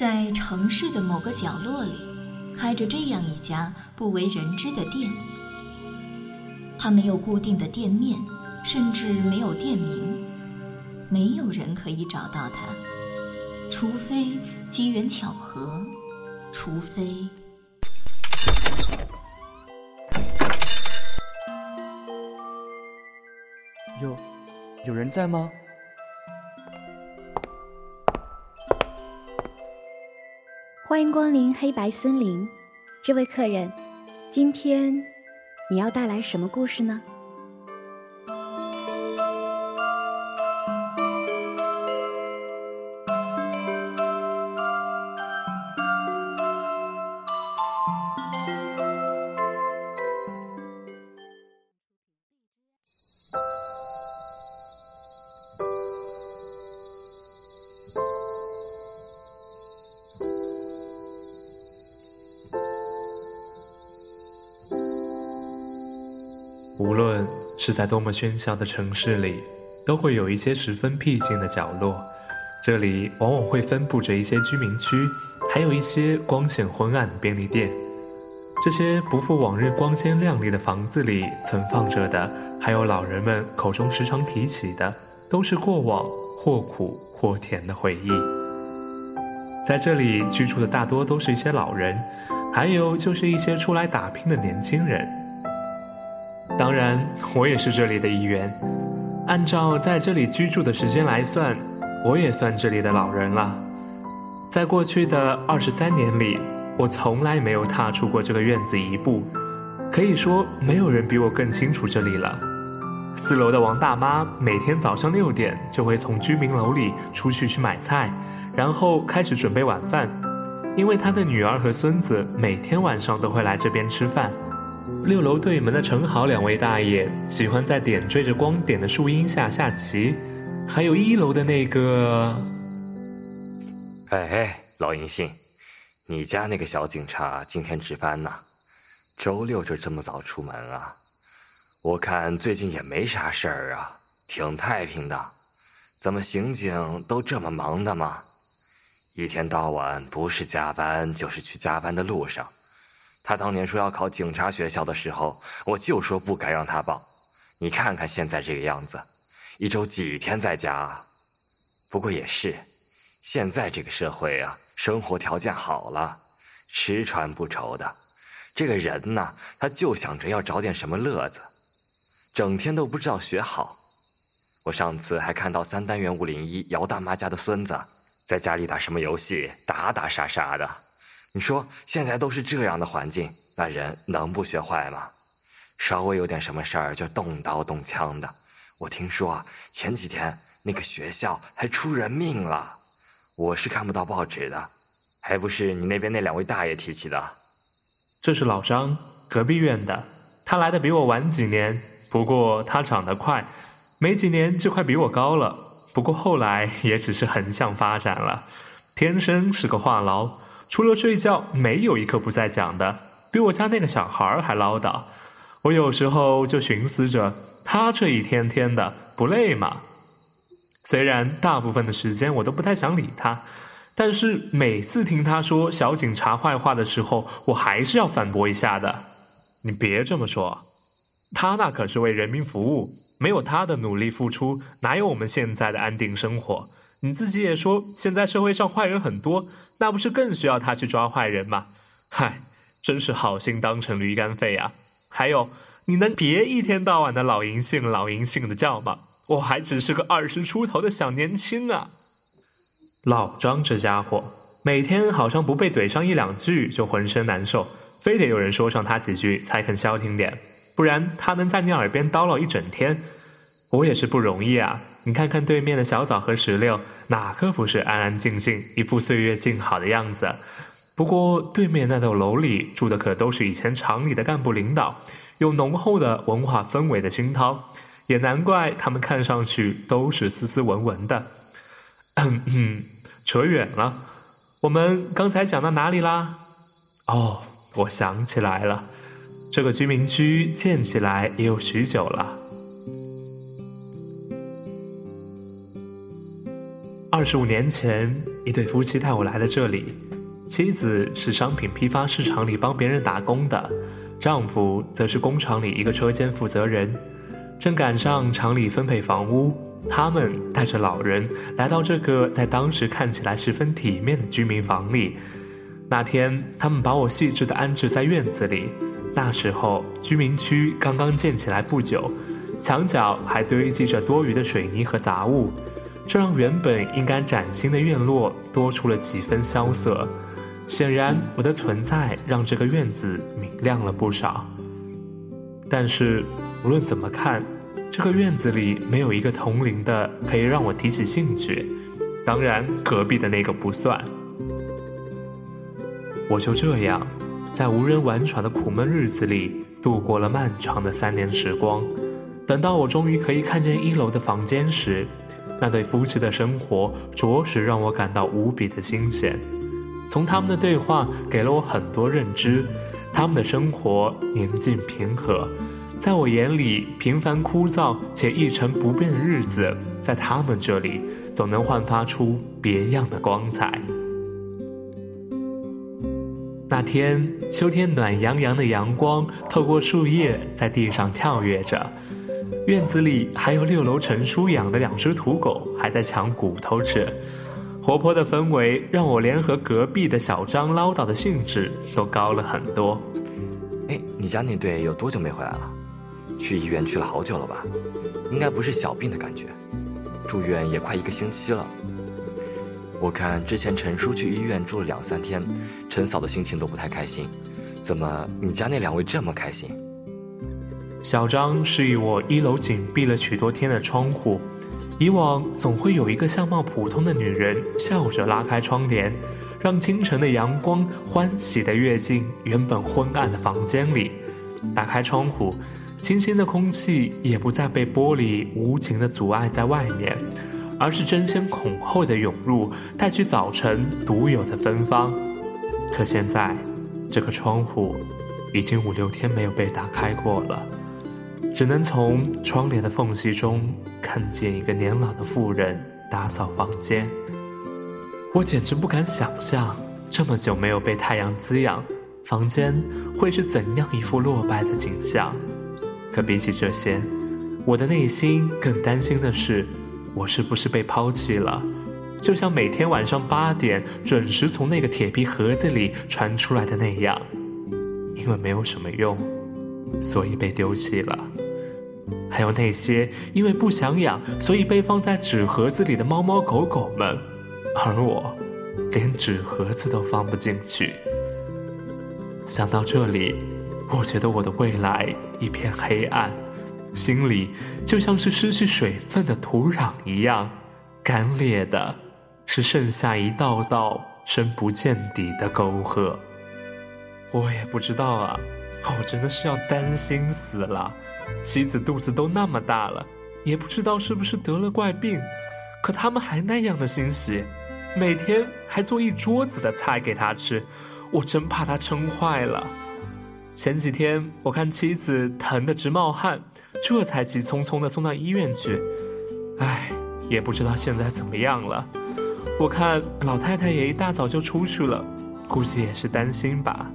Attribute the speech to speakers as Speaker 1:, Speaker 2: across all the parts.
Speaker 1: 在城市的某个角落里，开着这样一家不为人知的店。它没有固定的店面，甚至没有店名，没有人可以找到它，除非机缘巧合，除非……
Speaker 2: 有，有人在吗？
Speaker 3: 欢迎光临黑白森林，这位客人，今天你要带来什么故事呢？
Speaker 4: 无论是在多么喧嚣的城市里，都会有一些十分僻静的角落。这里往往会分布着一些居民区，还有一些光线昏暗的便利店。这些不复往日光鲜亮丽的房子里存放着的，还有老人们口中时常提起的，都是过往或苦或甜的回忆。在这里居住的大多都是一些老人，还有就是一些出来打拼的年轻人。当然，我也是这里的一员。按照在这里居住的时间来算，我也算这里的老人了。在过去的二十三年里，我从来没有踏出过这个院子一步。可以说，没有人比我更清楚这里了。四楼的王大妈每天早上六点就会从居民楼里出去去买菜，然后开始准备晚饭，因为她的女儿和孙子每天晚上都会来这边吃饭。六楼对门的陈豪两位大爷喜欢在点缀着光点的树荫下下棋，还有一楼的那个……
Speaker 5: 哎，老银杏，你家那个小警察今天值班呢？周六就这么早出门啊？我看最近也没啥事儿啊，挺太平的。怎么刑警都这么忙的吗？一天到晚不是加班就是去加班的路上。他当年说要考警察学校的时候，我就说不该让他报。你看看现在这个样子，一周几天在家啊？不过也是，现在这个社会啊，生活条件好了，吃穿不愁的。这个人呢，他就想着要找点什么乐子，整天都不知道学好。我上次还看到三单元五零一姚大妈家的孙子，在家里打什么游戏，打打杀杀的。你说现在都是这样的环境，那人能不学坏吗？稍微有点什么事儿就动刀动枪的。我听说啊前几天那个学校还出人命了，我是看不到报纸的，还不是你那边那两位大爷提起的。
Speaker 4: 这是老张，隔壁院的，他来的比我晚几年，不过他长得快，没几年就快比我高了。不过后来也只是横向发展了，天生是个话痨。除了睡觉，没有一刻不在讲的，比我家那个小孩还唠叨。我有时候就寻思着，他这一天天的不累吗？虽然大部分的时间我都不太想理他，但是每次听他说小警察坏话的时候，我还是要反驳一下的。你别这么说，他那可是为人民服务，没有他的努力付出，哪有我们现在的安定生活？你自己也说，现在社会上坏人很多。那不是更需要他去抓坏人吗？嗨，真是好心当成驴肝肺啊！还有，你能别一天到晚的老银杏、老银杏的叫吗？我还只是个二十出头的小年轻啊！老张这家伙，每天好像不被怼上一两句就浑身难受，非得有人说上他几句才肯消停点，不然他能在你耳边叨唠一整天。我也是不容易啊！你看看对面的小枣和石榴，哪个不是安安静静，一副岁月静好的样子？不过对面那栋楼里住的可都是以前厂里的干部领导，有浓厚的文化氛围的熏陶，也难怪他们看上去都是斯斯文文的。扯远了，我们刚才讲到哪里啦？哦，我想起来了，这个居民区建起来也有许久了。二十五年前，一对夫妻带我来了这里。妻子是商品批发市场里帮别人打工的，丈夫则是工厂里一个车间负责人。正赶上厂里分配房屋，他们带着老人来到这个在当时看起来十分体面的居民房里。那天，他们把我细致地安置在院子里。那时候，居民区刚刚建起来不久，墙角还堆积着多余的水泥和杂物，这让原本应该崭新的院落多出了几分萧瑟。显然，我的存在让这个院子明亮了不少。但是，无论怎么看，这个院子里没有一个同龄的可以让我提起兴趣。当然，隔壁的那个不算。我就这样，在无人玩耍的苦闷日子里度过了漫长的三年时光。等到我终于可以看见一楼的房间时，那对夫妻的生活着实让我感到无比的新鲜。从他们的对话给了我很多认知，他们的生活宁静平和，在我眼里平凡枯燥且一成不变的日子，在他们这里总能焕发出别样的光彩。那天秋天暖洋洋的阳光透过树叶在地上跳跃着，院子里还有六楼陈叔养的两只土狗还在抢骨头吃，活泼的氛围让我连和隔壁的小张唠叨的兴致都高了很多。
Speaker 5: 哎，你家那对有多久没回来了？去医院去了好久了吧？应该不是小病的感觉，住院也快一个星期了。我看之前陈叔去医院住了两三天，陈嫂的心情都不太开心。怎么你家那两位这么开心？
Speaker 4: 小张示意我一楼紧闭了许多天的窗户，以往总会有一个相貌普通的女人笑着拉开窗帘，让清晨的阳光欢喜地跃进原本昏暗的房间里。打开窗户，清新的空气也不再被玻璃无情地阻碍在外面。而是争先恐后的涌入，带去早晨独有的芬芳。可现在，这个窗户已经五六天没有被打开过了，只能从窗帘的缝隙中看见一个年老的妇人打扫房间。我简直不敢想象，这么久没有被太阳滋养，房间会是怎样一副落败的景象。可比起这些，我的内心更担心的是。我是不是被抛弃了？就像每天晚上八点准时从那个铁皮盒子里传出来的那样，因为没有什么用，所以被丢弃了。还有那些因为不想养，所以被放在纸盒子里的猫猫狗狗们，而我，连纸盒子都放不进去。想到这里，我觉得我的未来一片黑暗。心里就像是失去水分的土壤一样，干裂的，是剩下一道道深不见底的沟壑。我也不知道啊，我真的是要担心死了。妻子肚子都那么大了，也不知道是不是得了怪病，可他们还那样的欣喜，每天还做一桌子的菜给他吃，我真怕他撑坏了。前几天我看妻子疼得直冒汗，这才急匆匆地送到医院去。唉，也不知道现在怎么样了。我看老太太也一大早就出去了，估计也是担心吧。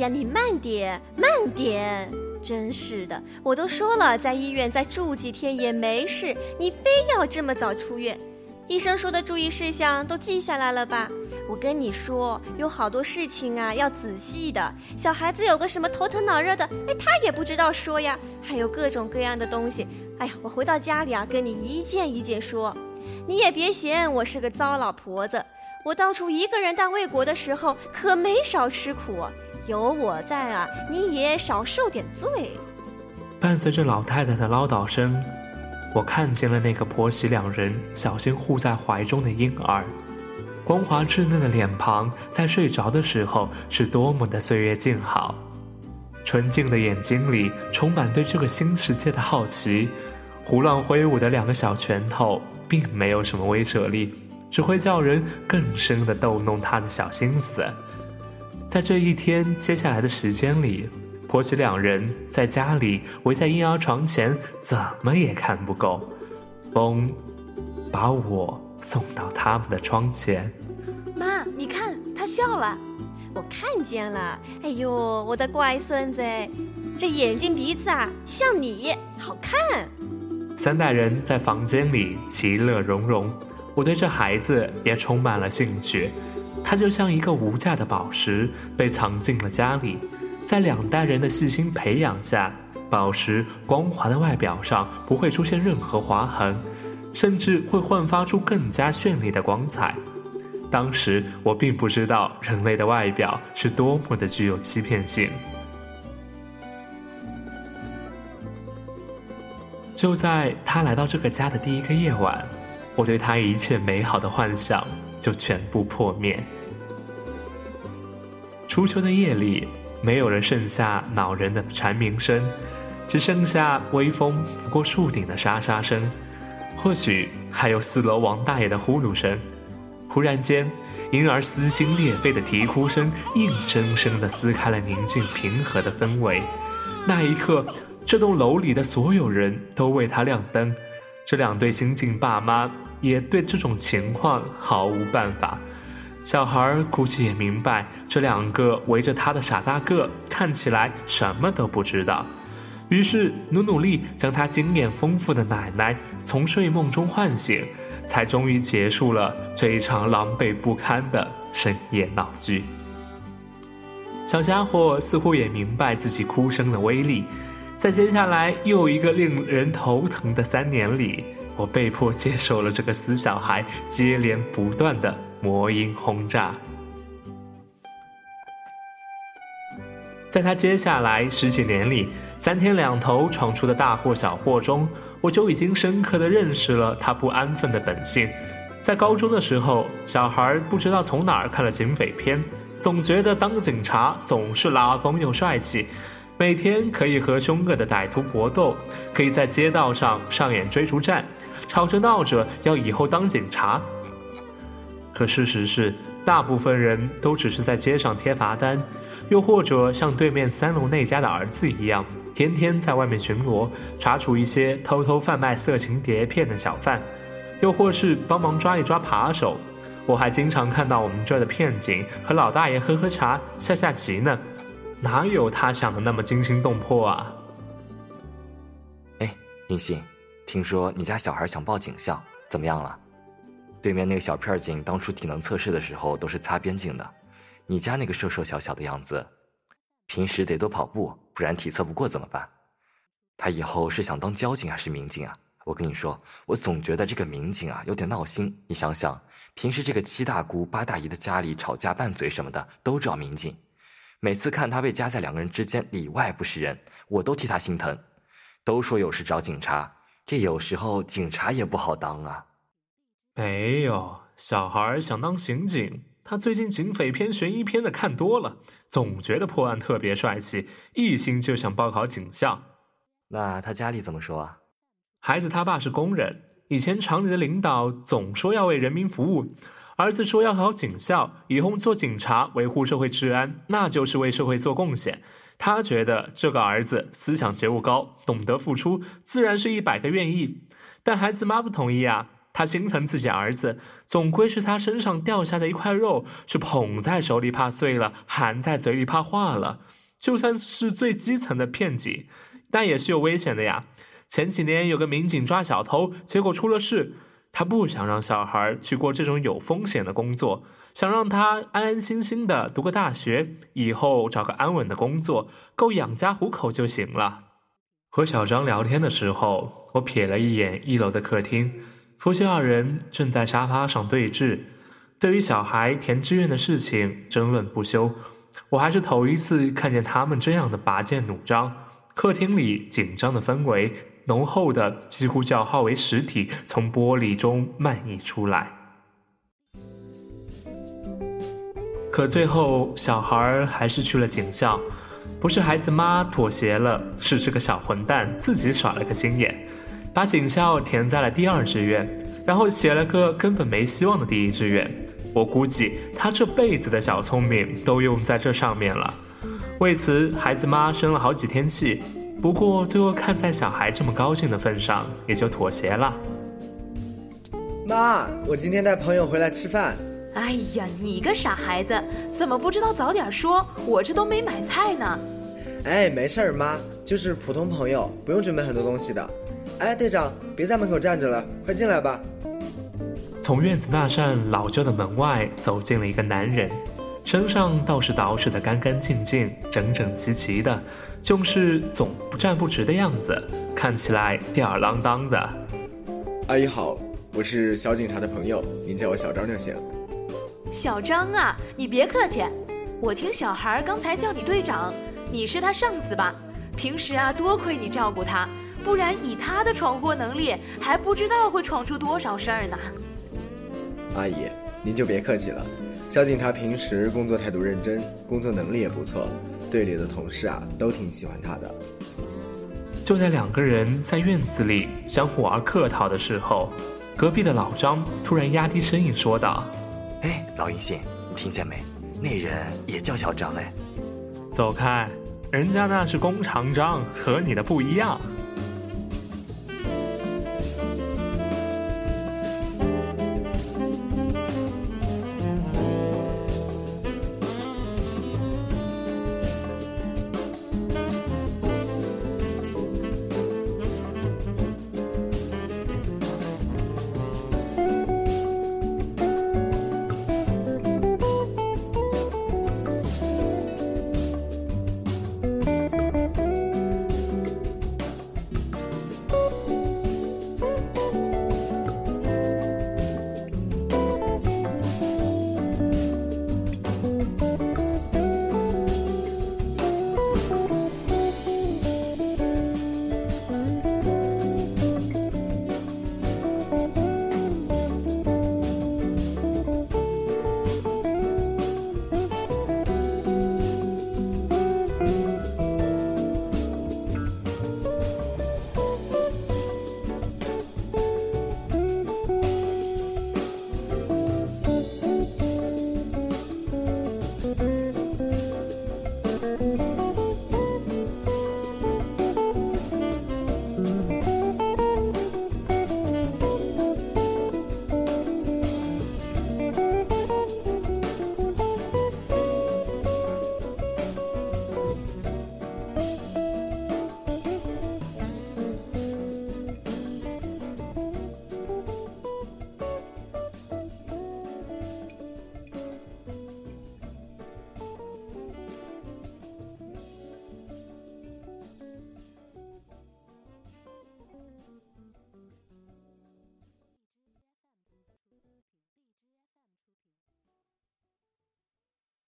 Speaker 6: 呀，你慢点，慢点！真是的，我都说了，在医院再住几天也没事，你非要这么早出院。医生说的注意事项都记下来了吧？我跟你说，有好多事情啊，要仔细的。小孩子有个什么头疼脑热的，哎，他也不知道说呀。还有各种各样的东西。哎呀，我回到家里啊，跟你一件一件说。你也别嫌我是个糟老婆子，我当初一个人当魏国的时候，可没少吃苦。有我在啊，你也少受点罪。
Speaker 4: 伴随着老太太的唠叨声，我看见了那个婆媳两人小心护在怀中的婴儿。光滑稚嫩的脸庞，在睡着的时候是多么的岁月静好，纯净的眼睛里充满对这个新世界的好奇。胡乱挥舞的两个小拳头，并没有什么威慑力，只会叫人更深的逗弄他的小心思。在这一天接下来的时间里，婆媳两人在家里围在婴儿床前，怎么也看不够。风。把我送到他们的窗前。
Speaker 7: 妈，你看，他笑了。
Speaker 6: 我看见了。哎呦，我的乖孙子，这眼睛鼻子啊，像你，好看。
Speaker 4: 三代人在房间里其乐融融，我对这孩子也充满了兴趣。它就像一个无价的宝石，被藏进了家里。在两代人的细心培养下，宝石光滑的外表上不会出现任何划痕，甚至会焕发出更加绚丽的光彩。当时我并不知道人类的外表是多么的具有欺骗性。就在他来到这个家的第一个夜晚，我对他一切美好的幻想就全部破灭。初秋的夜里，没有了剩下恼人的蝉鸣声，只剩下微风拂过树顶的沙沙声，或许还有四楼王大爷的呼噜声。忽然间，婴儿撕心裂肺的啼哭声硬生生地撕开了宁静平和的氛围。那一刻。这栋楼里的所有人都为他亮灯，这两对新晋爸妈也对这种情况毫无办法。小孩估计也明白，这两个围着他的傻大个看起来什么都不知道，于是努努力将他经验丰富的奶奶从睡梦中唤醒，才终于结束了这一场狼狈不堪的深夜闹剧。小家伙似乎也明白自己哭声的威力。在接下来又一个令人头疼的三年里，我被迫接受了这个死小孩接连不断的魔音轰炸。在他接下来十几年里，三天两头闯出的大祸小祸中，我就已经深刻的认识了他不安分的本性。在高中的时候，小孩不知道从哪儿看了警匪片，总觉得当警察总是拉风又帅气。每天可以和凶恶的歹徒搏斗，可以在街道上上演追逐战，吵着闹着要以后当警察。可事实是，大部分人都只是在街上贴罚单，又或者像对面三楼那家的儿子一样，天天在外面巡逻，查处一些偷偷贩卖色情碟片的小贩，又或是帮忙抓一抓扒手。我还经常看到我们这儿的片警和老大爷喝喝茶、下下棋呢。哪有他想的那么惊心动魄啊！
Speaker 5: 哎，明星，听说你家小孩想报警校，怎么样了？对面那个小片警当初体能测试的时候都是擦边镜的，你家那个瘦瘦小小的样子，平时得多跑步，不然体测不过怎么办？他以后是想当交警还是民警啊？我跟你说，我总觉得这个民警啊有点闹心。你想想，平时这个七大姑八大姨的家里吵架拌嘴什么的，都找民警。每次看他被夹在两个人之间，里外不是人，我都替他心疼。都说有事找警察，这有时候警察也不好当啊。
Speaker 4: 没有，小孩想当刑警，他最近警匪片、悬疑片的看多了，总觉得破案特别帅气，一心就想报考警校。
Speaker 5: 那他家里怎么说啊？
Speaker 4: 孩子他爸是工人，以前厂里的领导总说要为人民服务。儿子说要考警校，以后做警察，维护社会治安，那就是为社会做贡献。他觉得这个儿子思想觉悟高，懂得付出，自然是一百个愿意。但孩子妈不同意啊，他心疼自己儿子，总归是他身上掉下的一块肉，是捧在手里怕碎了，含在嘴里怕化了。就算是最基层的骗警，但也是有危险的呀。前几年有个民警抓小偷，结果出了事。他不想让小孩去过这种有风险的工作，想让他安安心心的读个大学，以后找个安稳的工作，够养家糊口就行了。和小张聊天的时候，我瞥了一眼一楼的客厅，夫妻二人正在沙发上对峙，对于小孩填志愿的事情争论不休。我还是头一次看见他们这样的拔剑弩张，客厅里紧张的氛围。浓厚的，几乎就要化为实体，从玻璃中漫溢出来。可最后，小孩还是去了警校，不是孩子妈妥协了，是这个小混蛋自己耍了个心眼，把警校填在了第二志愿，然后写了个根本没希望的第一志愿。我估计他这辈子的小聪明都用在这上面了。为此，孩子妈生了好几天气。不过最后看在小孩这么高兴的份上，也就妥协了。
Speaker 8: 妈，我今天带朋友回来吃饭。
Speaker 7: 哎呀，你个傻孩子，怎么不知道早点说？我这都没买菜呢。
Speaker 8: 哎，没事儿，妈，就是普通朋友，不用准备很多东西的。哎，队长，别在门口站着了，快进来吧。
Speaker 4: 从院子那扇老旧的门外走进了一个男人，身上倒是捯饬得干干净净、整整齐齐的，就是总不站不直的样子，看起来吊儿郎当的。
Speaker 8: 阿姨好，我是小警察的朋友，您叫我小张就行。
Speaker 7: 小张啊，你别客气，我听小孩刚才叫你队长，你是他上司吧？平时啊，多亏你照顾他，不然以他的闯祸能力，还不知道会闯出多少事儿呢。
Speaker 8: 阿姨，您就别客气了。小警察平时工作态度认真，工作能力也不错，队里的同事啊都挺喜欢他的。
Speaker 4: 就在两个人在院子里相互玩客套的时候，隔壁的老张突然压低声音说道：“
Speaker 5: 哎，老银杏，你听见没？那人也叫小张哎。”
Speaker 4: 走开，人家那是弓长张，和你的不一样。